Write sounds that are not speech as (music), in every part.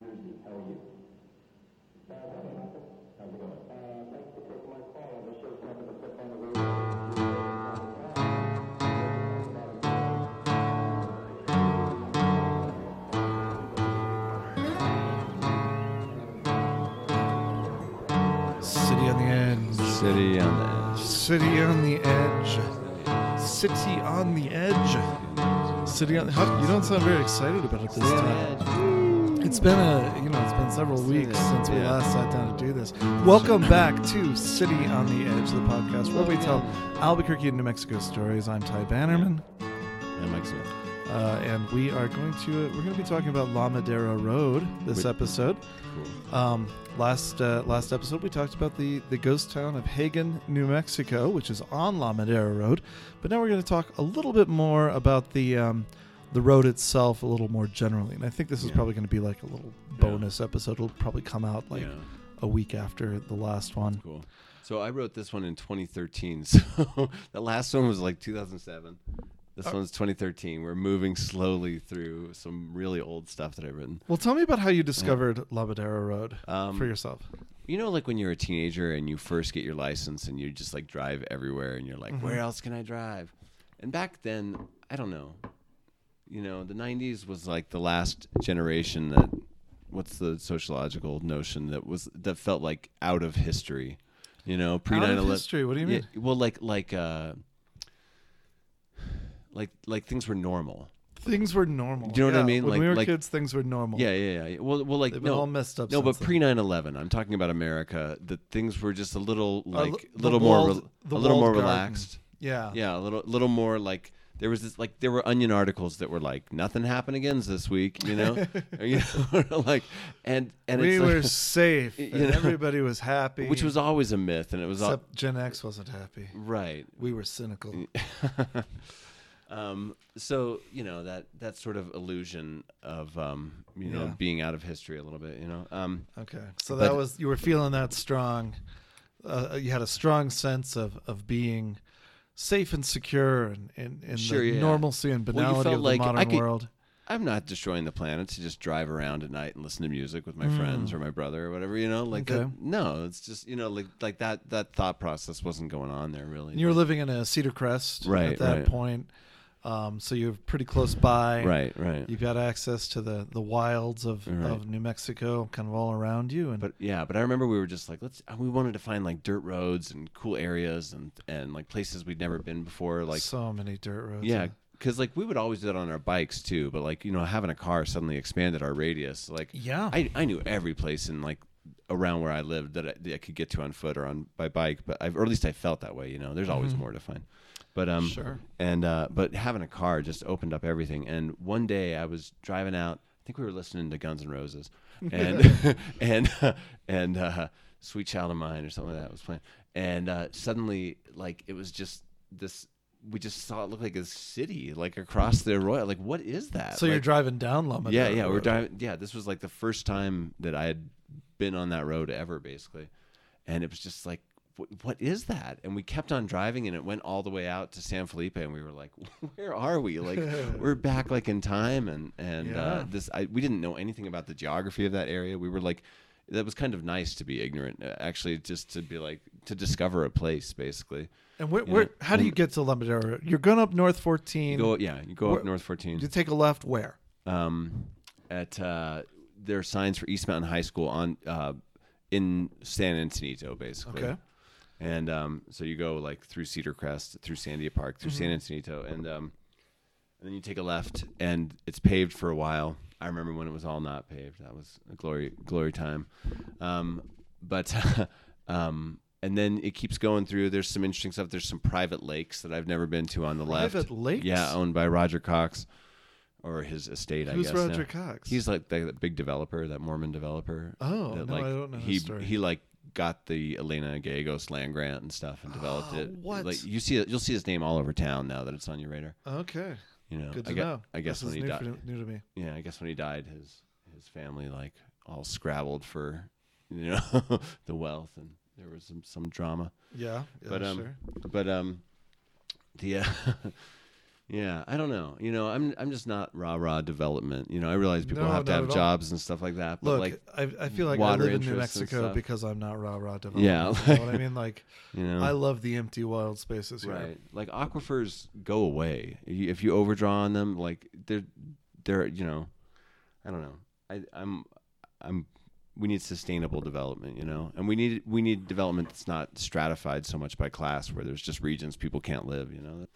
How are you? Uh, how's it going? Uh, thanks for taking my call. The show's coming to step on the City on the edge. City on the edge. City on the edge. City on the edge. City on. How, you don't sound very excited about it this time. It's been a you know it's been several weeks since we Yeah. last sat down to do this. Welcome back to City on the Edge, of the podcast where we tell Albuquerque, New Mexico stories. I'm Ty Bannerman, I'm Mike Smith. uh, and we are going to uh, we're going to be talking about La Madera Road this Wait. episode. Cool. Um, last uh, last episode, we talked about the the ghost town of Hagan, New Mexico, which is on La Madera Road. But now we're going to talk a little bit more about the um, the road itself, a little more generally. And I think this is Yeah. probably going to be like a little bonus episode. It'll probably come out like yeah, a week after the last one. cool. So I wrote this one in 2013. (laughs) So the last one was like 2007. This Uh, one's 2013. We're moving slowly through some really old stuff that I've written. Well, tell me about how you discovered La Madera Road Um, for yourself. You know, like when you're a teenager and you first get your license and you just like drive everywhere and you're like, Mhm. where else can I drive? And back then, I don't know. You know, the 90s was like the last generation that what's the sociological notion that was that felt like out of history. You know, pre Out 9 of 11 history. What do you mean? well, like like uh like like things were normal. Things were normal. Do you know what I mean? When Like- we were like- kids, things were normal. Yeah, yeah, yeah. Well, well, like They've no, all messed up. no, but pre 9/11, I'm talking about America. That things were just a little like little more, walled- the a little more garden. relaxed. yeah, Yeah, a little, little more like there was this like there were onion articles that were like nothing happened again this week, you know, (laughs) you know, (laughs) like and and we were like, safe, (laughs) you and know, everybody was happy. which was always a myth, and it was all, except Gen X wasn't happy. right. We were cynical. um, so you know that that sort of illusion of um, you know Yeah. being out of history a little bit, you know. Um, Okay, so that was you were feeling that strong. Uh, you had a strong sense of of being safe and secure, and in, in Sure, the yeah. normalcy and banality felt of the like modern could- world. I'm not destroying the planet to just drive around at night and listen to music with my Mm. friends or my brother or whatever, you know. Like Okay. that, no, it's just you know like like that that thought process wasn't going on there really. And you were living in a Cedar Crest Right, at that right. point, um, so you're pretty close by. right, right. You've got access to the the wilds of, Right. of New Mexico, kind of all around you, and But yeah, but I remember we were just like, let's. We wanted to find like dirt roads and cool areas and and like places we'd never been before. Like so many dirt roads. yeah, because like we would always do that on our bikes too. But like you know, having a car suddenly expanded our radius. Like yeah. I I knew every place in like around where I lived that I, that I could get to on foot or on by bike. But I've, or at least I felt that way. You know, there's always Mhm. more to find. But um, sure. and uh, but having a car just opened up everything. And one day I was driving out. I think we were listening to Guns N' Roses, and (laughs) (laughs) and (laughs) and uh, "Sweet Child of Mine" or something like that was playing. And uh, suddenly, like it was just this. We just saw it look like a city, like across the Arroyo. Like, what is that? So you're driving down Loma. yeah, yeah. We're driving. Yeah, this was like the first time that I had been on that road ever, basically, and it was just like, what, is that? And we kept on driving, and it went all the way out to San Felipe, and we were like, (laughs) where are we? Like, (laughs) we're back like in time, and and Yeah. uh, this I, we didn't know anything about the geography of that area. We were like. That was kind of nice to be ignorant, uh, actually, just to be like to discover a place, basically. And where, where how do you get to Loma You're going up North 14. You go, yeah, you go Where- up North 14. you take a left where? um, at uh, there are signs for East Mountain High School on uh, in San Antonio, basically. Okay. And um, so you go like through Cedar Crest, through Sandia Park, through Mm-hmm. San Antonio, and um, and then you take a left, and it's paved for a while. I remember when it was all not paved. That was a glory glory time. Um, but (laughs) um, and then it keeps going through. There's some interesting stuff. There's some private lakes that I've never been to on the left. Private lakes? Yeah, owned by Roger Cox or his estate. I Who's guess. now. Roger Cox? He's like the, the big developer, that Mormon developer. Oh, that, no, like, I don't know He story. he like got the Elena Gallegos land grant and stuff and developed Oh, it. what? Like you see, you'll see his name all over town now that it's on your radar. okay. You know, Good I to gue- know. I guess this when he died, for- new to me. yeah, I guess when he died, his his family like all scrabbled for you know (laughs) the wealth and there was some some drama. Yeah, yeah But, um, sure. But um, the uh, (laughs) Yeah, I don't know. You know, I'm I'm just not rah rah development. You know, I realize people No, have to not have at all. jobs and stuff like that. But Look, like, I, I feel like I water live in New interests and Mexico stuff. because I'm not rah rah development. Yeah. you know what I (laughs) mean? Like you know, I love the empty wild spaces here. right? Like aquifers go away You- if you overdraw on them. Like they're they're you know, I don't know. I I'm I'm we need sustainable development, you know, and we need we need development that's not stratified so much by class, where there's just regions people can't live, you know.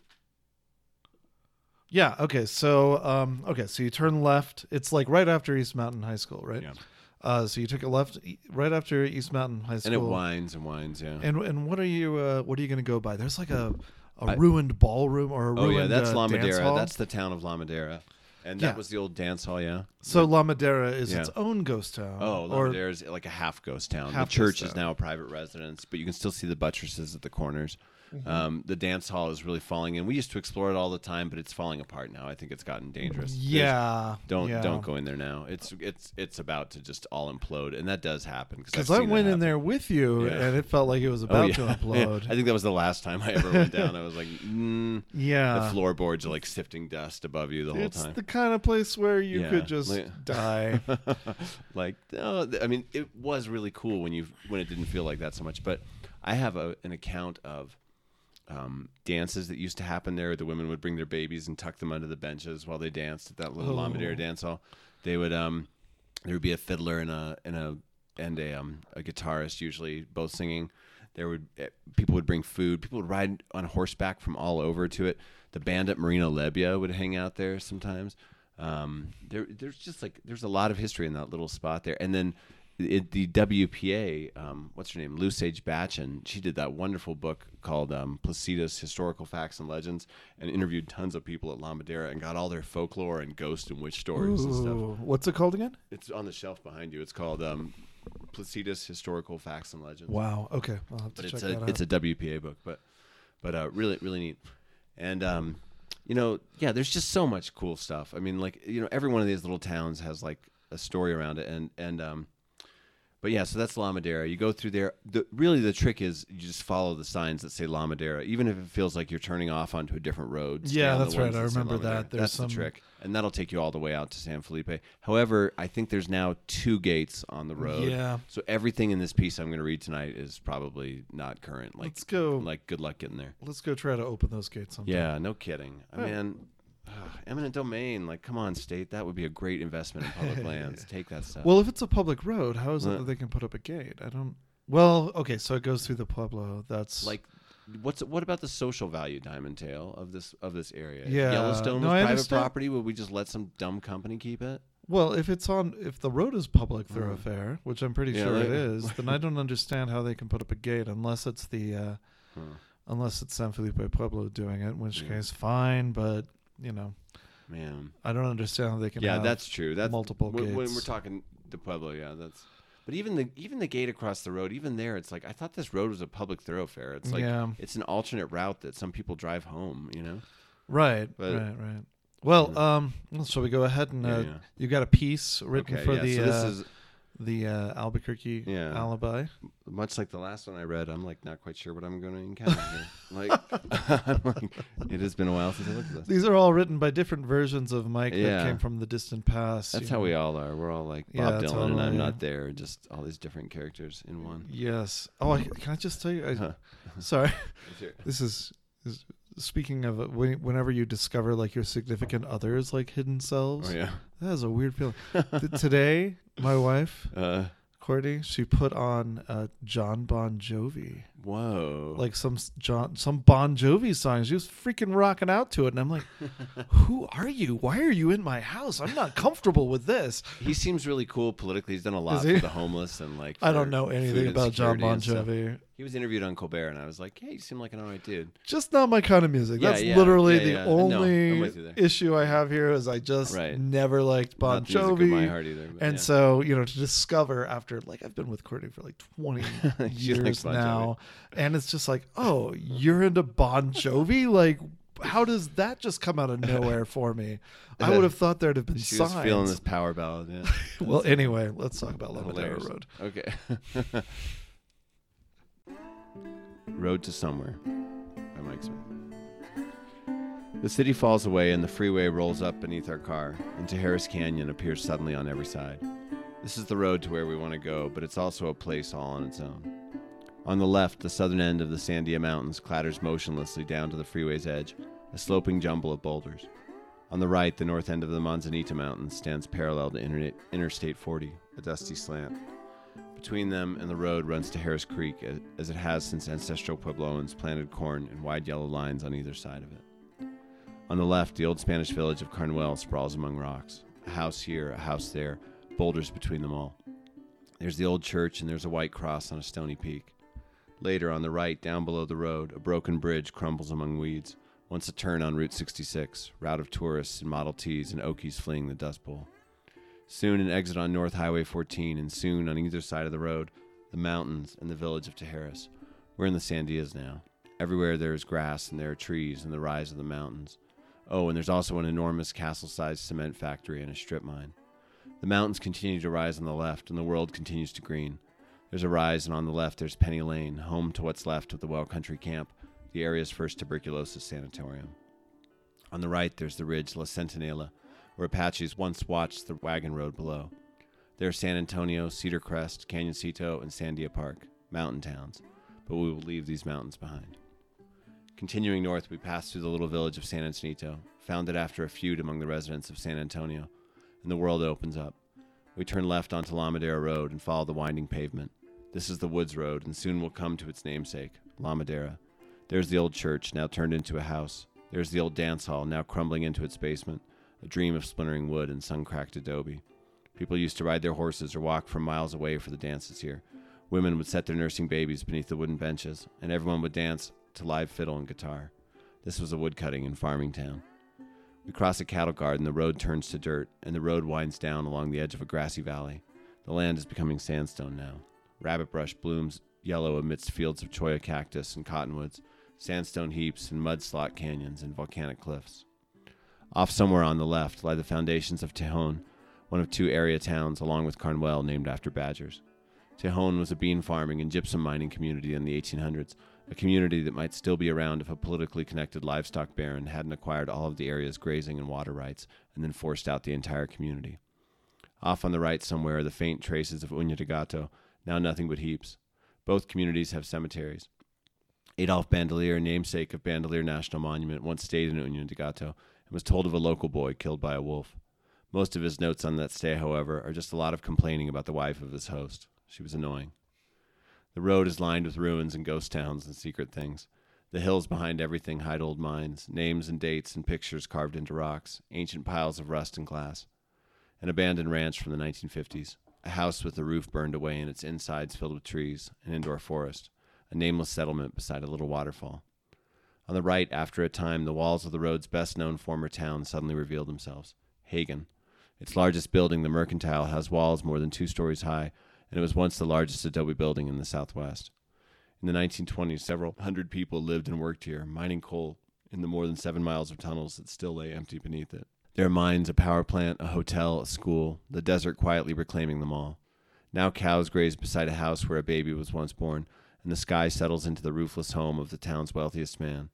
Yeah. Okay. So, um, okay. So you turn left. It's like right after East Mountain High School, right? Yeah. Uh, so you took a left e- right after East Mountain High School. And it winds and winds, yeah. And and what are you? Uh, what are you going to go by? There's like a a I- ruined ballroom or a oh ruined yeah, that's uh, La dance Madera. hall. That's the town of La Madera, and Yeah. that was the old dance hall, yeah. so La Madera is Yeah. its own ghost town. Oh, La or Madera is like a half ghost town. Half the church ghost is town. now a private residence, but you can still see the buttresses at the corners. Mm-hmm. Um, the dance hall is really falling in. We used to explore it all the time, but it's falling apart now. I think it's gotten dangerous. There's- yeah. don't yeah. don't go in there now. It's it's it's about to just all implode, and that does happen Because I went in there with you, Yeah. and it felt like it was Oh, about yeah. (laughs) to implode. I think that was the last time I ever went down. I was like, mm, yeah. the floorboards are like sifting dust above you the whole it's time. the kind of place where you could just Like- (laughs) die. (laughs) like no, I mean it was really cool when you when it didn't feel like that so much. But I have a, an account of um, dances that used to happen there. The women would bring their babies and tuck them under the benches while they danced at that little Oh. dance hall. They would um, there would be a fiddler and a and a and a um, a guitarist usually both singing. There would eh, people would bring food. People would ride on horseback from all over to it. The band at Marino Leyba would hang out there sometimes. Um, there, there's just like there's a lot of history in that little spot there. And then it, the WPA, um, what's her name, Lou Sage Batchen, she did that wonderful book called um, Historical Facts and Legends, and interviewed tons of people at La Madera and got all their folklore and ghost and witch stories and stuff. What's it called again? It's on the shelf behind you. It's called um, Historical Facts and Legends Wow. Okay, I'll have to but it's a it's a WPA book, but but uh, really really neat. And um, you know, yeah, there's just so much cool stuff. I mean, like you know, every one of these little towns has like a story around it, and and um, but yeah, so that's La Madera. You go through there. The, really, the trick is you just follow the signs that say La Madera, even if it feels like you're turning off onto a different road. Yeah, that's right. I remember that. There's that's some- the trick, and that'll take you all the way out to San Felipe. However, I think there's now two gates on the road. Yeah. So everything in this piece I'm going to read tonight is probably not current. Like, Let's go. like good luck getting there. Let's go try to open those gates sometime. Yeah, no kidding. I mean, ugh, eminent domain. Like, come on, state. That would be a great investment in public (laughs) lands. Take that stuff. Well, if it's a public road, how is it that they can put up a gate? I don't. Well, okay, so it goes through the pueblo. That's like, what's what about the social value, Diamond Tail, of this of this area? If Yeah, Yellowstone no, was I private understand. property. Would we just let some dumb company keep it? well, if it's on, if the road is public thoroughfare, which I'm pretty Mm. Yeah, sure it like- is, then I (laughs) don't understand how they can put up a gate unless it's the, uh, Huh. unless it's San Felipe Pueblo doing it. In which Yeah. case, fine. But you know, Man. I don't understand how they can. Yeah, that's true. That's multiple when, when we're talking the Pueblo. Yeah, that's. But even the even the gate across the road, even there, it's like I thought this road was a public thoroughfare. It's like Yeah. it's an alternate route that some people drive home. You know. right, But- right, right. Well, um, well, shall we go ahead and uh, yeah. you got a piece written Okay, for yeah. the so uh, is the uh, Albuquerque Yeah. alibi. much like the last one I read. I'm like not quite sure what I'm going to encounter here. (laughs) Like, I'm (laughs) like, it has been a while since I looked at this. These are all written by different versions of Mike that came from the distant past. That's you how know. we all are. We're all like Yeah, Bob Dylan, and I'm not there. Just all these different characters in one. Yes. Oh, I, can I just tell you? I, Huh. (laughs) sorry. Let's hear it. This is, is speaking of uh, when, whenever you discover like your significant others like hidden selves. Oh yeah. That is a weird feeling. Th- today, my wife Uh, Courtney, she put on uh, Jon Bon Jovi, whoa. like some Jon some Bon Jovi songs. She was freaking rocking out to it, and I'm like, (laughs) "Who are you? Why are you in my house? I'm not comfortable with this." he seems really cool politically. He's done a lot for the homeless and like. I don't know anything about Jon Bon. Jovi. He was interviewed on Colbert, and I was like, "Hey, you seem like an alright dude." Just not my kind of music. Yeah, That's yeah, literally yeah, the. No, only with issue I have here. Is I just Right. never liked Bon Not the music of my Jovi. heart either. And so, you know, to discover after like I've been with Courtney for like 20 (laughs) years Bon now, and it's just like, oh, you're into Bon Jovi? Like, how does that just come out of nowhere for me? I would have thought there'd have been she signs. was feeling this power ballad. Yeah. (laughs) Well, anyway, let's talk about Madera Hilarious. Road. Okay. (laughs) Road to Somewhere by Mike Smith. The city falls away and the freeway rolls up beneath our car, and Tijeras Canyon appears suddenly on every side. This is the road to where we want to go, but it's also a place all on its own. On the left, the southern end of the Sandia Mountains clatters motionlessly down to the freeway's edge, a sloping jumble of boulders. On the right, the north end of the Manzanita Mountains stands parallel to Interstate 40, a dusty slant. Between them and the road runs to Tijeras Creek, as it has since ancestral Puebloans planted corn in wide yellow lines on either side of it. On the left, the old Spanish village of Carnuel sprawls among rocks. A house here, a house there, boulders between them all. There's the old church, and there's a white cross on a stony peak. Later, on the right, down below the road, a broken bridge crumbles among weeds. Once a turn on Route 66, route of tourists and Model Ts and Okies fleeing the Dust Bowl. Soon an exit on North Highway 14, and soon on either side of the road, the mountains and the village of Tijeras. We're in the Sandias now. Everywhere there is grass and there are trees and the rise of the mountains. Oh, and there's also an enormous castle sized cement factory and a strip mine. The mountains continue to rise on the left, and the world continues to green. There's a rise, and on the left there's Penny Lane, home to what's left of the Well Country Camp, the area's first tuberculosis sanatorium. On the right there's the ridge La Centinela, where Apaches once watched the wagon road below. There's San Antonio, Cedar Crest, Canoncito, and Sandia Park, mountain towns, but we will leave these mountains behind. Continuing north, we pass through the little village of San Antonito, founded after a feud among the residents of San Antonio, and the world opens up. We turn left onto La Madera Road and follow the winding pavement. This is the Woods Road, and soon we'll come to its namesake, La Madera. There's the old church, now turned into a house. There's the old dance hall, now crumbling into its basement, a dream of splintering wood and sun cracked adobe. People used to ride their horses or walk from miles away for the dances here. Women would set their nursing babies beneath the wooden benches, and everyone would dance to live fiddle and guitar. This was a woodcutting and farming town. We cross a cattle guard and the road turns to dirt, and the road winds down along the edge of a grassy valley. The land is becoming sandstone now. Rabbit brush blooms yellow amidst fields of cholla cactus and cottonwoods, sandstone heaps and mud slot canyons and volcanic cliffs. Off somewhere on the left lie the foundations of Tejon, one of two area towns along with Carnuel named after badgers. Tejon was a bean farming and gypsum mining community in the 1800s, a community that might still be around if a politically connected livestock baron hadn't acquired all of the area's grazing and water rights and then forced out the entire community. Off on the right somewhere are the faint traces of Uña de Gato, now nothing but heaps. Both communities have cemeteries. Adolf Bandelier, namesake of Bandelier National Monument, once stayed in Uña de Gato and was told of a local boy killed by a wolf. Most of his notes on that stay, however, are just a lot of complaining about the wife of his host. She was annoying. The road is lined with ruins and ghost towns and secret things. The hills behind everything hide old mines, names and dates and pictures carved into rocks, ancient piles of rust and glass. An abandoned ranch from the 1950s, a house with the roof burned away and its insides filled with trees, an indoor forest, a nameless settlement beside a little waterfall. On the right, after a time, the walls of the road's best known former town suddenly revealed themselves. Hagan. Its largest building, the Mercantile, has walls more than two stories high, and it was once the largest adobe building in the Southwest. In the 1920s, several hundred people lived and worked here, mining coal in the more than seven miles of tunnels that still lay empty beneath it. There are mines, a power plant, a hotel, a school, the desert quietly reclaiming them all. Now cows graze beside a house where a baby was once born, and the sky settles into the roofless home of the town's wealthiest man.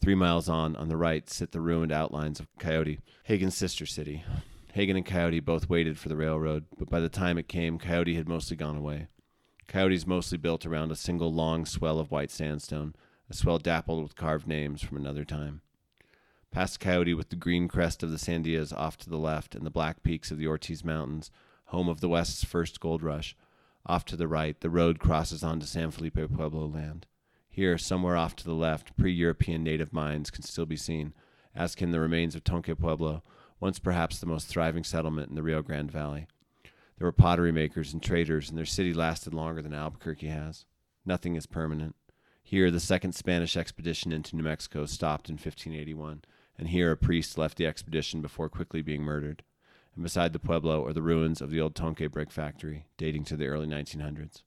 Three miles on, on the right, sit the ruined outlines of Coyote, Hagan's sister city. Hagan and Coyote both waited for the railroad, but by the time it came, Coyote had mostly gone away. Coyote's mostly built around a single long swell of white sandstone, a swell dappled with carved names from another time. Past Coyote with the green crest of the Sandias off to the left and the black peaks of the Ortiz Mountains, home of the West's first gold rush. Off to the right, the road crosses onto San Felipe Pueblo land. Here, somewhere off to the left, pre European native mines can still be seen, as can the remains of Tunque Pueblo, once perhaps the most thriving settlement in the Rio Grande Valley. There were pottery makers and traders, and their city lasted longer than Albuquerque has. Nothing is permanent. Here, the second Spanish expedition into New Mexico stopped in 1581, and here a priest left the expedition before quickly being murdered. And beside the pueblo are the ruins of the old Tunque brick factory, dating to the early 1900s.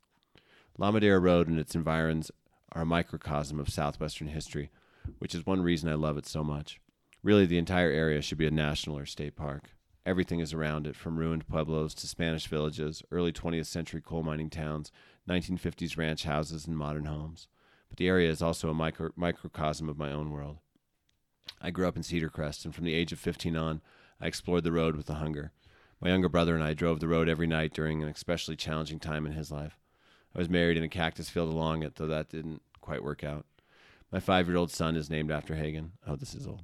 La Madera Road and its environs are a microcosm of southwestern history, which is one reason I love it so much. Really, the entire area should be a national or state park. Everything is around it, from ruined pueblos to Spanish villages, early 20th century coal mining towns, 1950s ranch houses, and modern homes. But the area is also a micro- microcosm of my own world. I grew up in Cedar Crest, and from the age of 15 on, I explored the road with a hunger. My younger brother and I drove the road every night during an especially challenging time in his life. I was married in a cactus field along it, though that didn't quite work out. My five year old son is named after Hagan. Oh, this is old.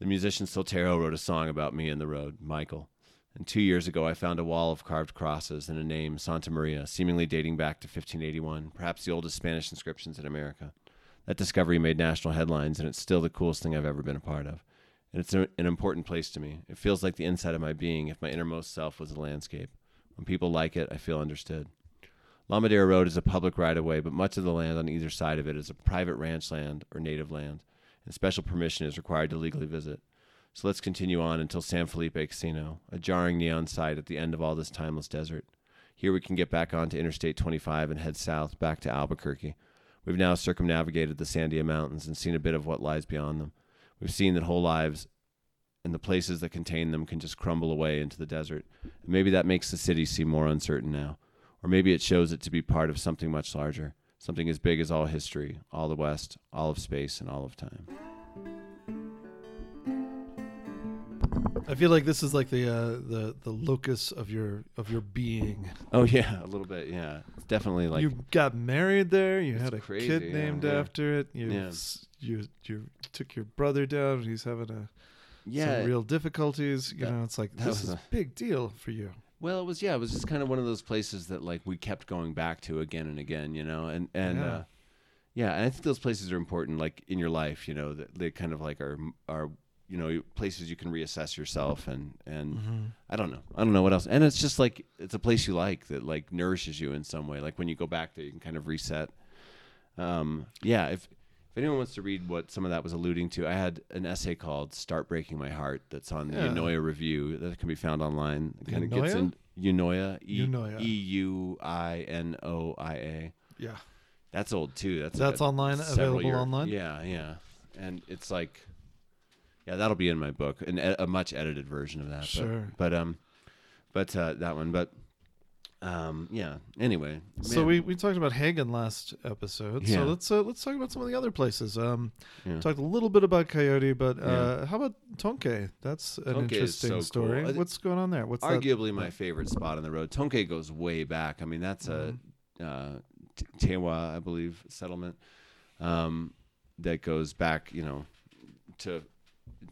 The musician Soltero wrote a song about me and the road, Michael. And two years ago, I found a wall of carved crosses and a name, Santa Maria, seemingly dating back to 1581, perhaps the oldest Spanish inscriptions in America. That discovery made national headlines, and it's still the coolest thing I've ever been a part of. And it's an important place to me. It feels like the inside of my being if my innermost self was a landscape. When people like it, I feel understood. La Madera Road is a public right of way, but much of the land on either side of it is a private ranch land or native land, and special permission is required to legally visit. So let's continue on until San Felipe Casino, a jarring neon sight at the end of all this timeless desert. Here we can get back onto Interstate 25 and head south back to Albuquerque. We've now circumnavigated the Sandia Mountains and seen a bit of what lies beyond them. We've seen that whole lives and the places that contain them can just crumble away into the desert. And maybe that makes the city seem more uncertain now. Or maybe it shows it to be part of something much larger, something as big as all history, all the West, all of space, and all of time. I feel like this is like the uh, the the locus of your of your being. Oh yeah, a little bit. Yeah, it's definitely like you got married there. You had a crazy, kid yeah, named yeah. after it. You Yeah. s- you you took your brother down. He's having a yeah. some real difficulties. You That- know, it's like this is a a- big deal for you. Well, it was yeah, it was just kind of one of those places that like we kept going back to again and again, you know, and and Yeah. uh, yeah, and I think those places are important, like in your life, you know, that they kind of like are are you know places you can reassess yourself and and Mm-hmm. I don't know, I don't know what else, and it's just like it's a place you like that like nourishes you in some way. Like when you go back there, you can kind of reset. Um, yeah, if if anyone wants to read what some of that was alluding to, I had an essay called "Start Breaking My Heart" that's on the Yeah. Eunoia Review that can be found online. It kind of gets Eunoia? in Eunoia, E U I N O I A. Yeah. That's old too. That's That's online, available online? Yeah, yeah, and it's like, yeah, that'll be in my book, an, a much edited version of that. but- Sure. But, um, but uh, that one, but um, yeah. Anyway, So man, we, we talked about Hagan last episode. Yeah. So let's uh, let's talk about some of the other places. Um, yeah. talked a little bit about Coyote, but uh, Yeah. how about Tunque? That's an Tunque interesting so story. Thi- What's going on there? What's that? arguably my favorite spot on the road. Tunque goes way back. I mean, that's a Mm-hmm. uh, Tewa, I believe, settlement um, that goes back, you know, to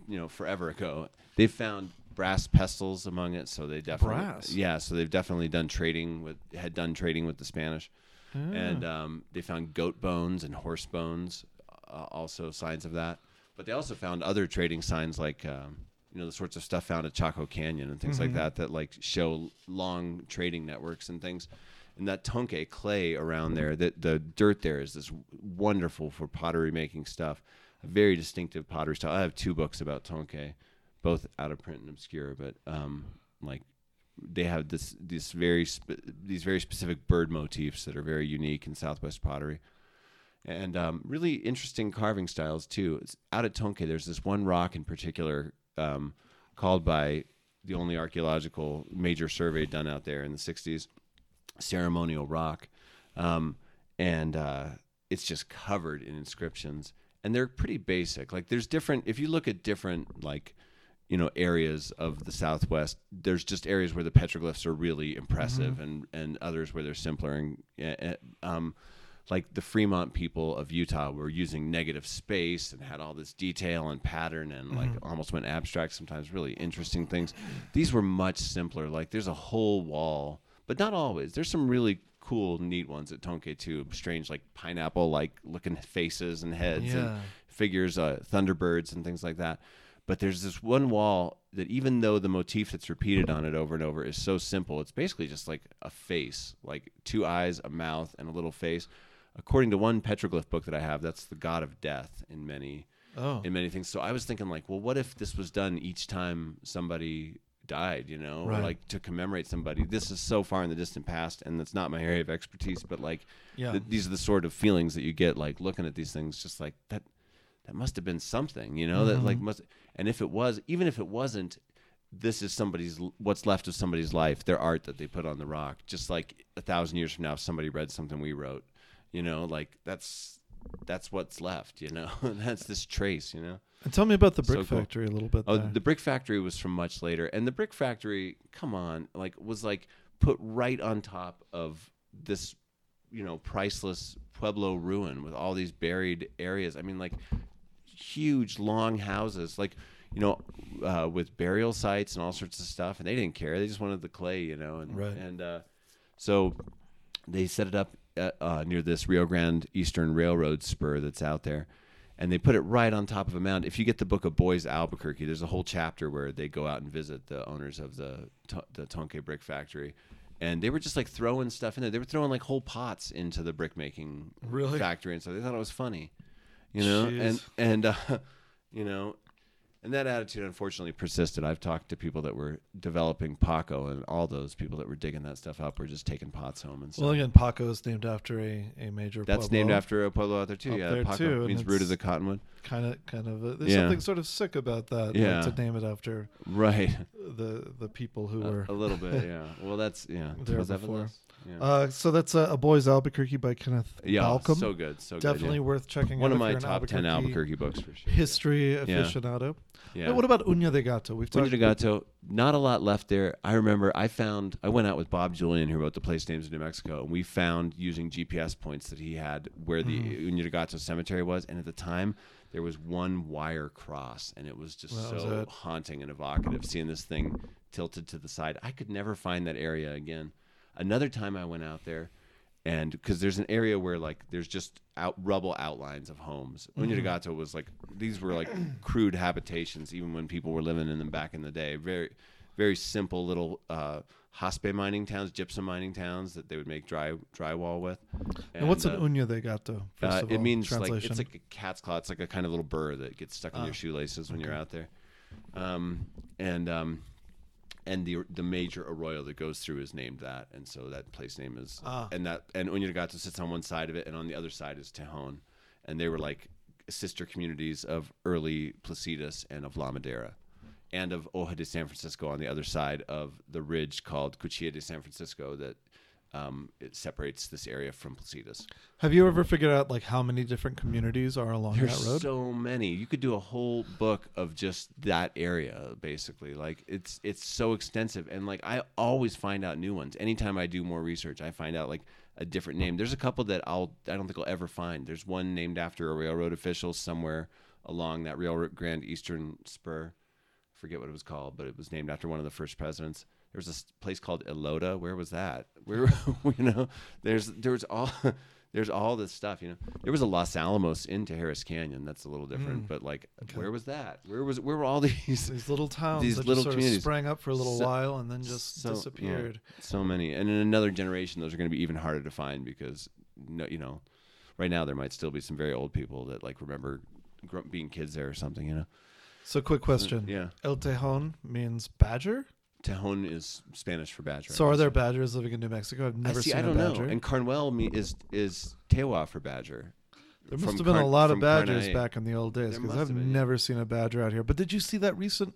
you know forever ago. They've found brass pestles among it, so they definitely Brass? yeah, so they've definitely done trading with had done trading with the Spanish, Ah. and um, they found goat bones and horse bones, uh, also signs of that. But they also found other trading signs like. Um, you know the sorts of stuff found at Chaco Canyon and things like Mhm. that that like show long trading networks and things and that tunque clay around there that the dirt there is this wonderful for pottery making stuff a very distinctive pottery style i have two books about tunque both out of print and obscure but um like they have this this very spe- these very specific bird motifs that are very unique in southwest pottery and um, really interesting carving styles too. It's out at Tunque, there's this one rock in particular um, called by the only archaeological major survey done out there in the 60s, ceremonial rock, um, and uh, it's just covered in inscriptions, and they're pretty basic. Like there's different. If you look at different like you know areas of the southwest there's just areas where the petroglyphs are really impressive and and others where they're simpler and uh, um like the Fremont people of Utah were using negative space and had all this detail and pattern and like almost went abstract sometimes really interesting things. These were much simpler. Like there's a whole wall but not always. There's some really cool neat ones at Tunque too. Strange like pineapple like looking faces and heads and figures uh, thunderbirds and things like that but there's this one wall that even though the motif that's repeated on it over and over is so simple it's basically just like a face like two eyes a mouth and a little face according to one petroglyph book that i have that's the god of death in many Oh. in many things so i was thinking like well what if this was done each time somebody died you know Right. like to commemorate somebody this is so far in the distant past and that's not my area of expertise but like Yeah. th- these are the sort of feelings that you get like looking at these things just like that that must have been something you know that like mm-hmm. must and if it was even if it wasn't this is somebody's what's left of somebody's life their art that they put on the rock just like a thousand years from now if somebody read something we wrote you know like that's that's what's left you know (laughs) that's this trace you know And tell me about the brick So cool. factory a little bit. Oh, there. the brick factory was from much later, and the brick factory, come on, like was like put right on top of this, you know, priceless pueblo ruin with all these buried areas. I mean, like huge, long houses, like you know, uh, with burial sites and all sorts of stuff, and they didn't care. They just wanted the clay, you know, and Right. and uh, so they set it up uh, uh, near this Rio Grande Eastern Railroad spur that's out there, and they put it right on top of a mound. If you get the book of Boys Albuquerque, there's a whole chapter where they go out and visit the owners of the the Tunque Brick Factory, and they were just like throwing stuff in there. They were throwing like whole pots into the brick making Really? factory, and so they thought it was funny, you know, Jeez. and and uh, (laughs) you know. And that attitude, unfortunately, persisted. I've talked to people that were developing Paa-Ko, and all those people that were digging that stuff up were just taking pots home and stuff. well, again, Paa-Ko is named after a, a major. That's named after a pueblo out there too. Yeah, there, Paa-Ko too, means root of the cottonwood. kind of kind of. A, there's Yeah. something sort of sick about that. like, to name it after Right, the the people who a, were. a little bit. Yeah. (laughs) Well, that's yeah. There before. Yeah. Uh, so that's uh, a boys Albuquerque by Kenneth yeah. Balcomb. So good. So Definitely good. worth checking. One out. of my top ten Albuquerque books for sure. history Yeah. aficionado. Yeah. Hey, what about Uña de Gato? We've talked. de Gato, not a lot left there. I remember I found I went out with Bob Julyan, who wrote the place names of New Mexico, and we found using GPS points that he had where the Mm-hmm. Uña de Gato cemetery was, and at the time there was one wire cross, and it was just was so it. haunting and evocative seeing this thing tilted to the side. I could never find that area again. Another time I went out there, and because there's an area where like there's just out rubble outlines of homes. Uña de Gato was like these were like (clears throat) crude habitations, even when people were living in them back in the day. Very, very simple little uh, hospe mining towns, gypsum mining towns that they would make dry drywall with. And, what's uh, an Uña de Gato? First uh, of it all, means like it's like a cat's claw. It's like a kind of little burr that gets stuck in Ah, your shoelaces when you're out there, um, and um, and the the major arroyo that goes through is named that, and so that place name is Ah. and that and Uña de Gato sits on one side of it, and on the other side is Tejon, and they were like sister communities of early Placitas and of La Madera. And of Hoja de San Francisco on the other side of the ridge called Cuchilla de San Francisco that um, it separates this area from Placitas. Have you ever figured out like how many different communities are along There's that road? so many. You could do a whole book of just that area, basically. Like it's it's so extensive, and like I always find out new ones. Anytime I do more research, I find out like a different name. There's a couple that I'll I don't think I'll ever find. There's one named after a railroad official somewhere along that railroad Grand Eastern Spur. Forget what it was called, but it was named after one of the first presidents. There was this place called Elota. Where was that? Where (laughs) you know? There's there was all (laughs) there's all this stuff. You know, there was a Los Alamos into Harris Canyon. That's a little different, mm. but like, where was that? Where was where were all (laughs) these? These little towns These little sort communities. of sprang up for a little So- while and then just so- yeah, disappeared. so many, and in another generation, those are going to be even harder to find because no, you know, right now there might still be some very old people that like remember being kids there or something. You know, So, quick question. yeah. El Tejon means badger. Tejon is Spanish for badger. So, are there badgers living in New Mexico? I've I never see. seen I don't a know. badger. And Carnuel me is is Tewa for badger. there must have been a lot of badgers Carnay. back in the old days because I've been, yeah. never seen a badger out here. But did you see that recent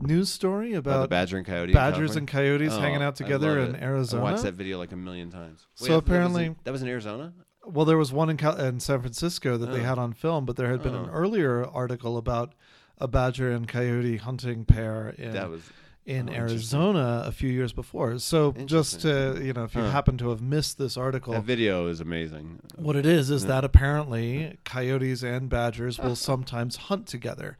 news story About badger and coyote. badgers and coyotes Oh, hanging out together in it. Arizona? I watched that video like a million times. So that was in- apparently- that was in Arizona. Well, there was one in, Cal- in San Francisco that they Oh. had on film, but there had been an Oh. earlier article about a badger and coyote hunting pair in that was in oh. Arizona a few years before. So just to you know, if you Huh. happen to have missed this article, that video is amazing. what it is is Yeah. that apparently coyotes and badgers will (laughs) sometimes hunt together,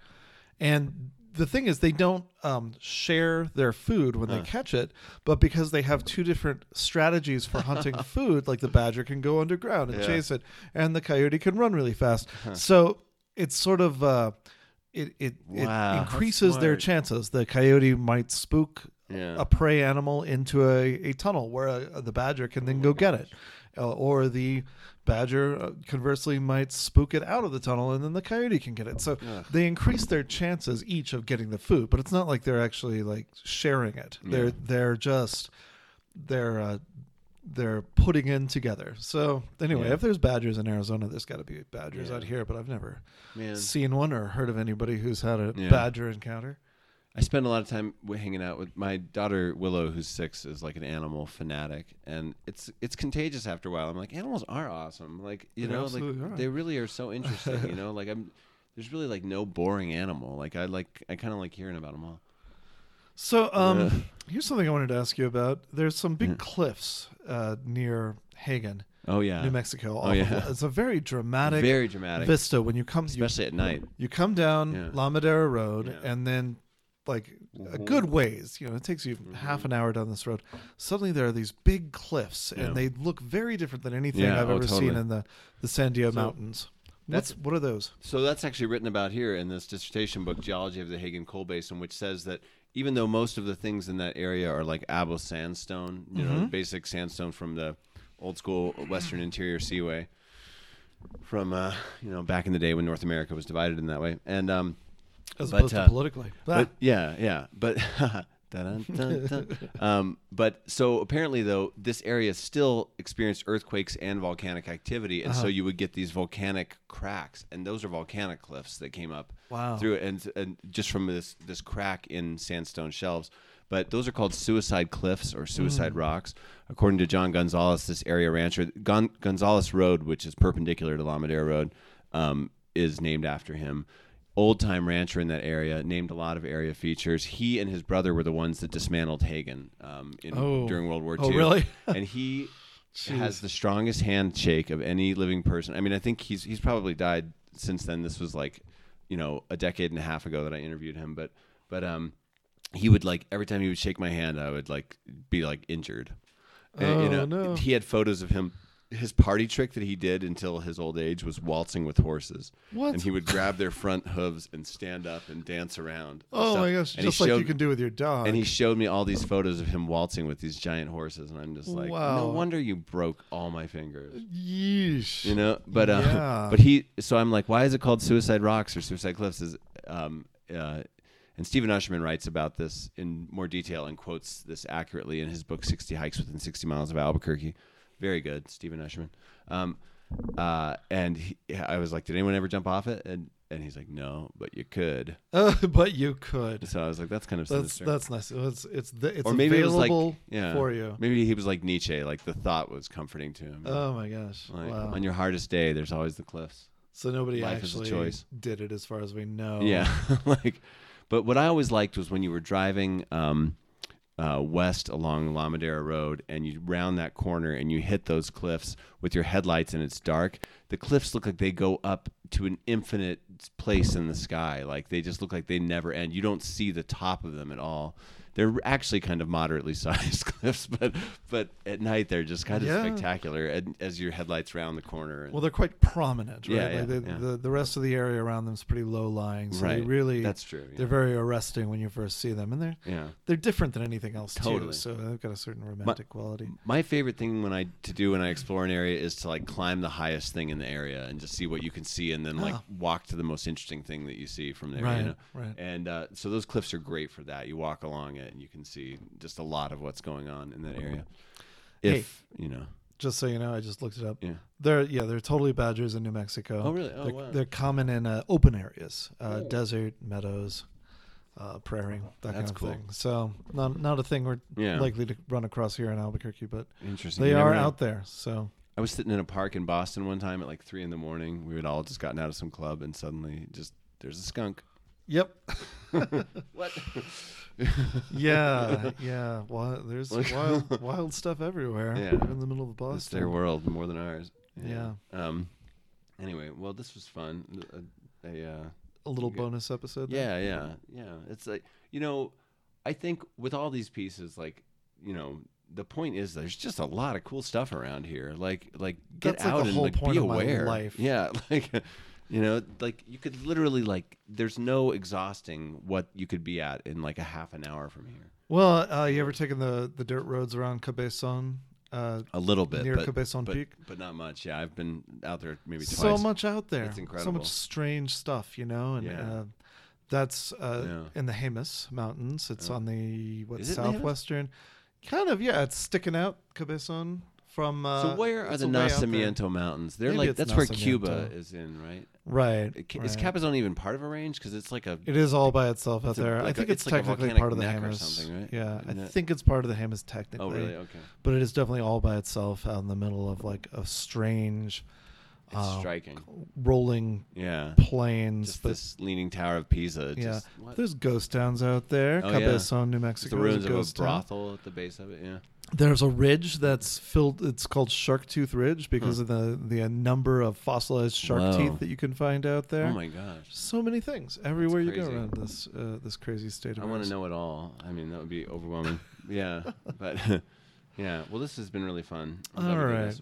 and the thing is they don't um, share their food when they catch it, but because they have two different strategies for hunting (laughs) food, like the badger can go underground and Yeah. chase it, and the coyote can run really fast. Huh. So it's sort of uh, it it, Wow, it increases their chances. The coyote might spook Yeah. a prey animal into a, a tunnel where uh the badger can then go get it. Uh, or the badger, uh, conversely, might spook it out of the tunnel and then the coyote can get it. So Ugh. they increase their chances each of getting the food, but it's not like they're actually like sharing it. They're they're just they're uh, they're putting in together. So anyway, Yeah. if there's badgers in Arizona, there's got to be badgers Yeah. out here, but I've never Man, seen one or heard of anybody who's had a Yeah. badger encounter. I spend a lot of time hanging out with my daughter Willow, who's six, is like an animal fanatic, and it's it's contagious after a while. I'm like, animals are awesome. Like you They know, like are. they really are so interesting. you know, (laughs) like I'm. there's really like no boring animal. Like I like I kind of like hearing about them all. So, um. Here's something I wanted to ask you about. There's some big Yeah. cliffs uh, near Hagan, Oh yeah, New Mexico. Oh, off of- yeah. it's a very dramatic very dramatic, vista when you come. You, especially at night. you come down Yeah. La Madera Road, Yeah. and then like a Mhm. good ways. You know, it takes you half an hour down this road. Suddenly, there are these big cliffs, Yeah. and they look very different than anything Yeah, I've oh, ever totally. seen in the the Sandia So, Mountains. that's- What's what are those? So that's actually written about here in this dissertation book, Geology of the Hagan Coal Basin, which says that even though most of the things in that area are like Abo sandstone, you know, Mhm. basic sandstone from the old school Western Interior Seaway, from uh, you know back in the day when North America was divided in that way, and um, As But, opposed uh, to politically. but yeah, yeah, but (laughs) dun, (laughs) dun, dun. um, but so apparently though this area still experienced earthquakes and volcanic activity, and so Uh-huh. you would get these volcanic cracks, and those are volcanic cliffs that came up Wow. through it, and, and just from this this crack in sandstone shelves. But those are called suicide cliffs or suicide Mm. rocks, according to John Gonzalez, this area rancher. Gon- Gonzalez Road, which is perpendicular to La Madera Road, um, is named after him old time rancher in that area, named a lot of area features. He and his brother were the ones that dismantled Hagan um, in, Oh. during World War II. Oh, really? (laughs) and he has the strongest handshake of any living person. I mean, I think he's he's probably died since then. This was like, you know, a decade and a half ago that I interviewed him, but but um, he would like every time he would shake my hand, I would like be like injured. And, you Oh, know, no. he had photos of him. His party trick that he did until his old age was waltzing with horses. What? And he would grab their front hooves and stand up and dance around. and Oh stuff. my gosh! And Just like you can do with your dog. and he showed me all these photos of him waltzing with these giant horses, and I'm just like, Wow. no wonder you broke all my fingers. Yeesh. You know, but uh, Yeah. but he. So I'm like, why is it called Suicide Rocks or Suicide Cliffs? Is um, uh, and Stephen Ausherman writes about this in more detail and quotes this accurately in his book 60 Hikes Within 60 Miles of Albuquerque. Very good, Stephen Ausherman. Um, uh, and he, I was like, did anyone ever jump off it? And and he's like, no, but you could. Uh, (laughs) but you could. So I was like, that's kind of That's sinister. that's nice. It's it's the, it's or maybe it was available like, yeah, for you. Maybe he was like Nietzsche, like the thought was comforting to him. Oh my gosh! like wow. on your hardest day, there's always the cliffs. so nobody life is a actually choice. did it, as far as we know. Yeah, (laughs) like, but what I always liked was when you were driving um, uh, west along La Madera Road and you round that corner and you hit those cliffs with your headlights and it's dark. The cliffs look like they go up to an infinite place in the sky. Like they just look like they never end. You don't see the top of them at all. They're actually kind of moderately (laughs) sized cliffs, but but at night they're just kind of Yeah. spectacular and, as your headlights round the corner. And, Well, they're quite prominent, right? Yeah, like yeah, the, yeah. The, the rest of the area around them is pretty low lying, so they Right. really That's true. they're very arresting when you first see them, and they're yeah. they're different than anything else too. Totally. So they've got a certain romantic quality. My favorite thing when I to do when I explore an area is to like climb the highest thing in the area and just see what you can see, and then like Ah. walk to the most interesting thing that you see from there. Right, You know? right. And uh, so those cliffs are great for that. You walk along it and you can see just a lot of what's going on in that area. Hey. If you know, Just so you know, I just looked it up. yeah. They're yeah, they're totally badgers in New Mexico. Oh, really? Oh, they're, wow. they're common in uh, open areas, uh, Oh. desert, meadows, uh, prairie, that kind of cool. thing. So not not a thing we're Yeah. likely to run across here in Albuquerque, but Interesting. they You are know. out there. So I was sitting in a park in Boston one time at like three in the morning. We had all just gotten out of some club, and suddenly just there's a skunk. yep, (laughs) What? Yeah, (laughs) yeah. Well, there's Like- wild (laughs) wild stuff everywhere. Yeah. Even in the middle of It's Boston. their world more than ours. Yeah. Um. Anyway, well, this was fun. A, a, uh, a little bonus episode. there. yeah, yeah, yeah. It's like you know, I think with all these pieces, like you know, the point is there's just a lot of cool stuff around here. Like, like get That's like out the and like be aware. life. Yeah, (laughs) like. You know, like you could literally like. There's no exhausting what you could be at in like a half an hour from here. Well, uh, you ever taken the the dirt roads around Cabezon? Uh, A little bit Near but, Cabezon but, Peak? but not much. Yeah, I've been out there maybe twice. so much out there. It's incredible. So much strange stuff, you know. And Yeah. uh, that's uh, Yeah. in the Jemez Mountains. It's Yeah. on the what Is it in the Jemez? southwestern. Kind of, yeah. It's sticking out Cabezon from. Uh, So where are the a way out there. Nacimiento Mountains? They're Maybe like that's where Cuba is in, right? Right. It- Is right. Cabezon even part of a range? Because it's like a It is all by itself out a- there. I a- think it's technically part of the Jemez. or something, right? Yeah, Isn't I it? think it's part of the Jemez technically. oh really okay. but it is definitely all by itself out in the middle of like a strange It's uh, striking. rolling Yeah. plains. Just but this leaning tower of Pisa. yeah, Just, there's ghost towns out there. Oh, yeah. Cabezon, New It's Mexico. the ruins of a ghost town. brothel at the base of it. Yeah. There's a ridge that's filled. It's called Shark Tooth Ridge because of the the number of fossilized shark teeth that you can find out there. Oh my gosh. so many things everywhere you go around this uh, this crazy state of I want to know it all. I mean, that would be overwhelming. (laughs) yeah, but (laughs) yeah. Well, this has been really fun. Glad All right.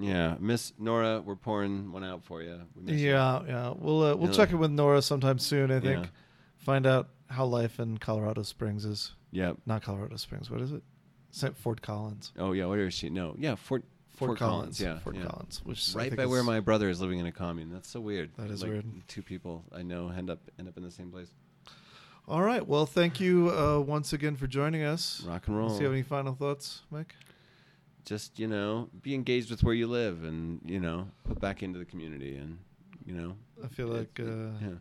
Yeah, Miss Nora, we're pouring one out for you. We miss you. Yeah, yeah. We'll uh, we'll Yeah. check in with Nora sometime soon. I think Yeah. find out how life in Colorado Springs is. Yep. Not Colorado Springs. What is it? St. Fort Collins. Oh yeah. Where is she? No. Yeah. Fort. Fort, Collins. Yeah. Fort yeah. Collins. Which Right by where my brother is living in a commune. That's so weird. That is Like, weird. Two people I know end up end up in the same place. All right. Well, thank you uh, once again for joining us. Rock and roll. Do you have any final thoughts, Mike? Just you know, be engaged with where you live, and you know, put back into the community, and you know. I feel like uh, yeah.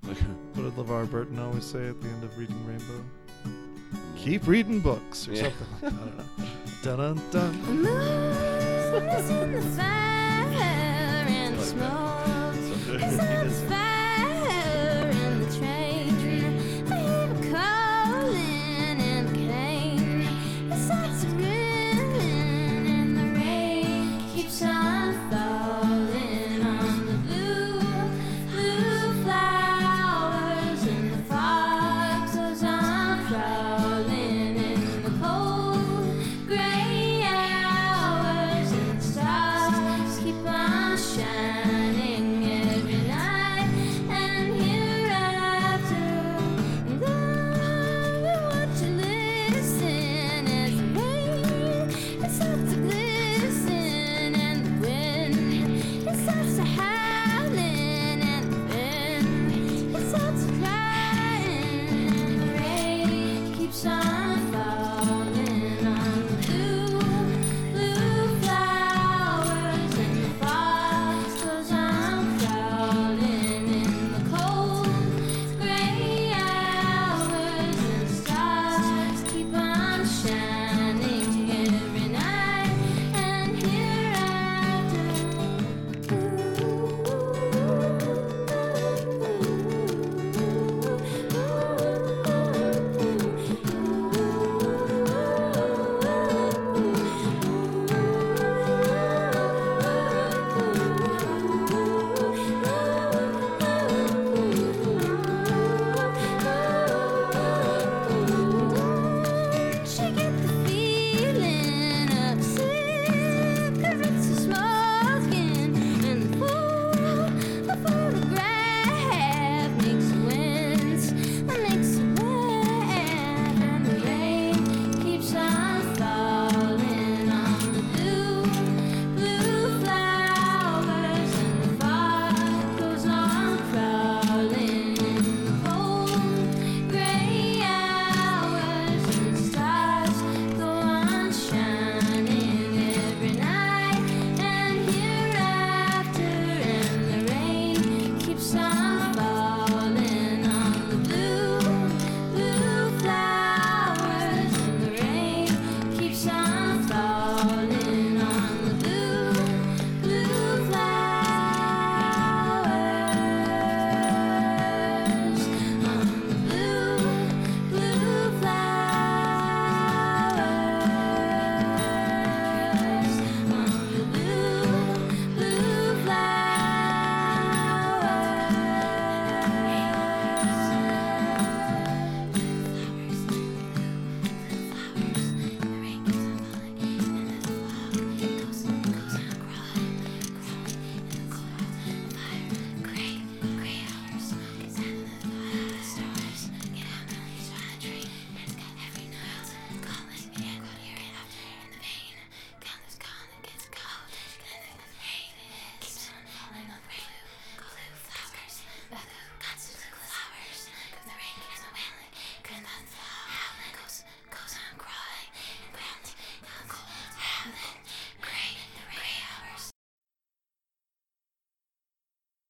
(laughs) what did LeVar Burton always say at the end of reading Rainbow? Keep reading books or Yeah. something. (laughs) I don't know. Dun dun dun.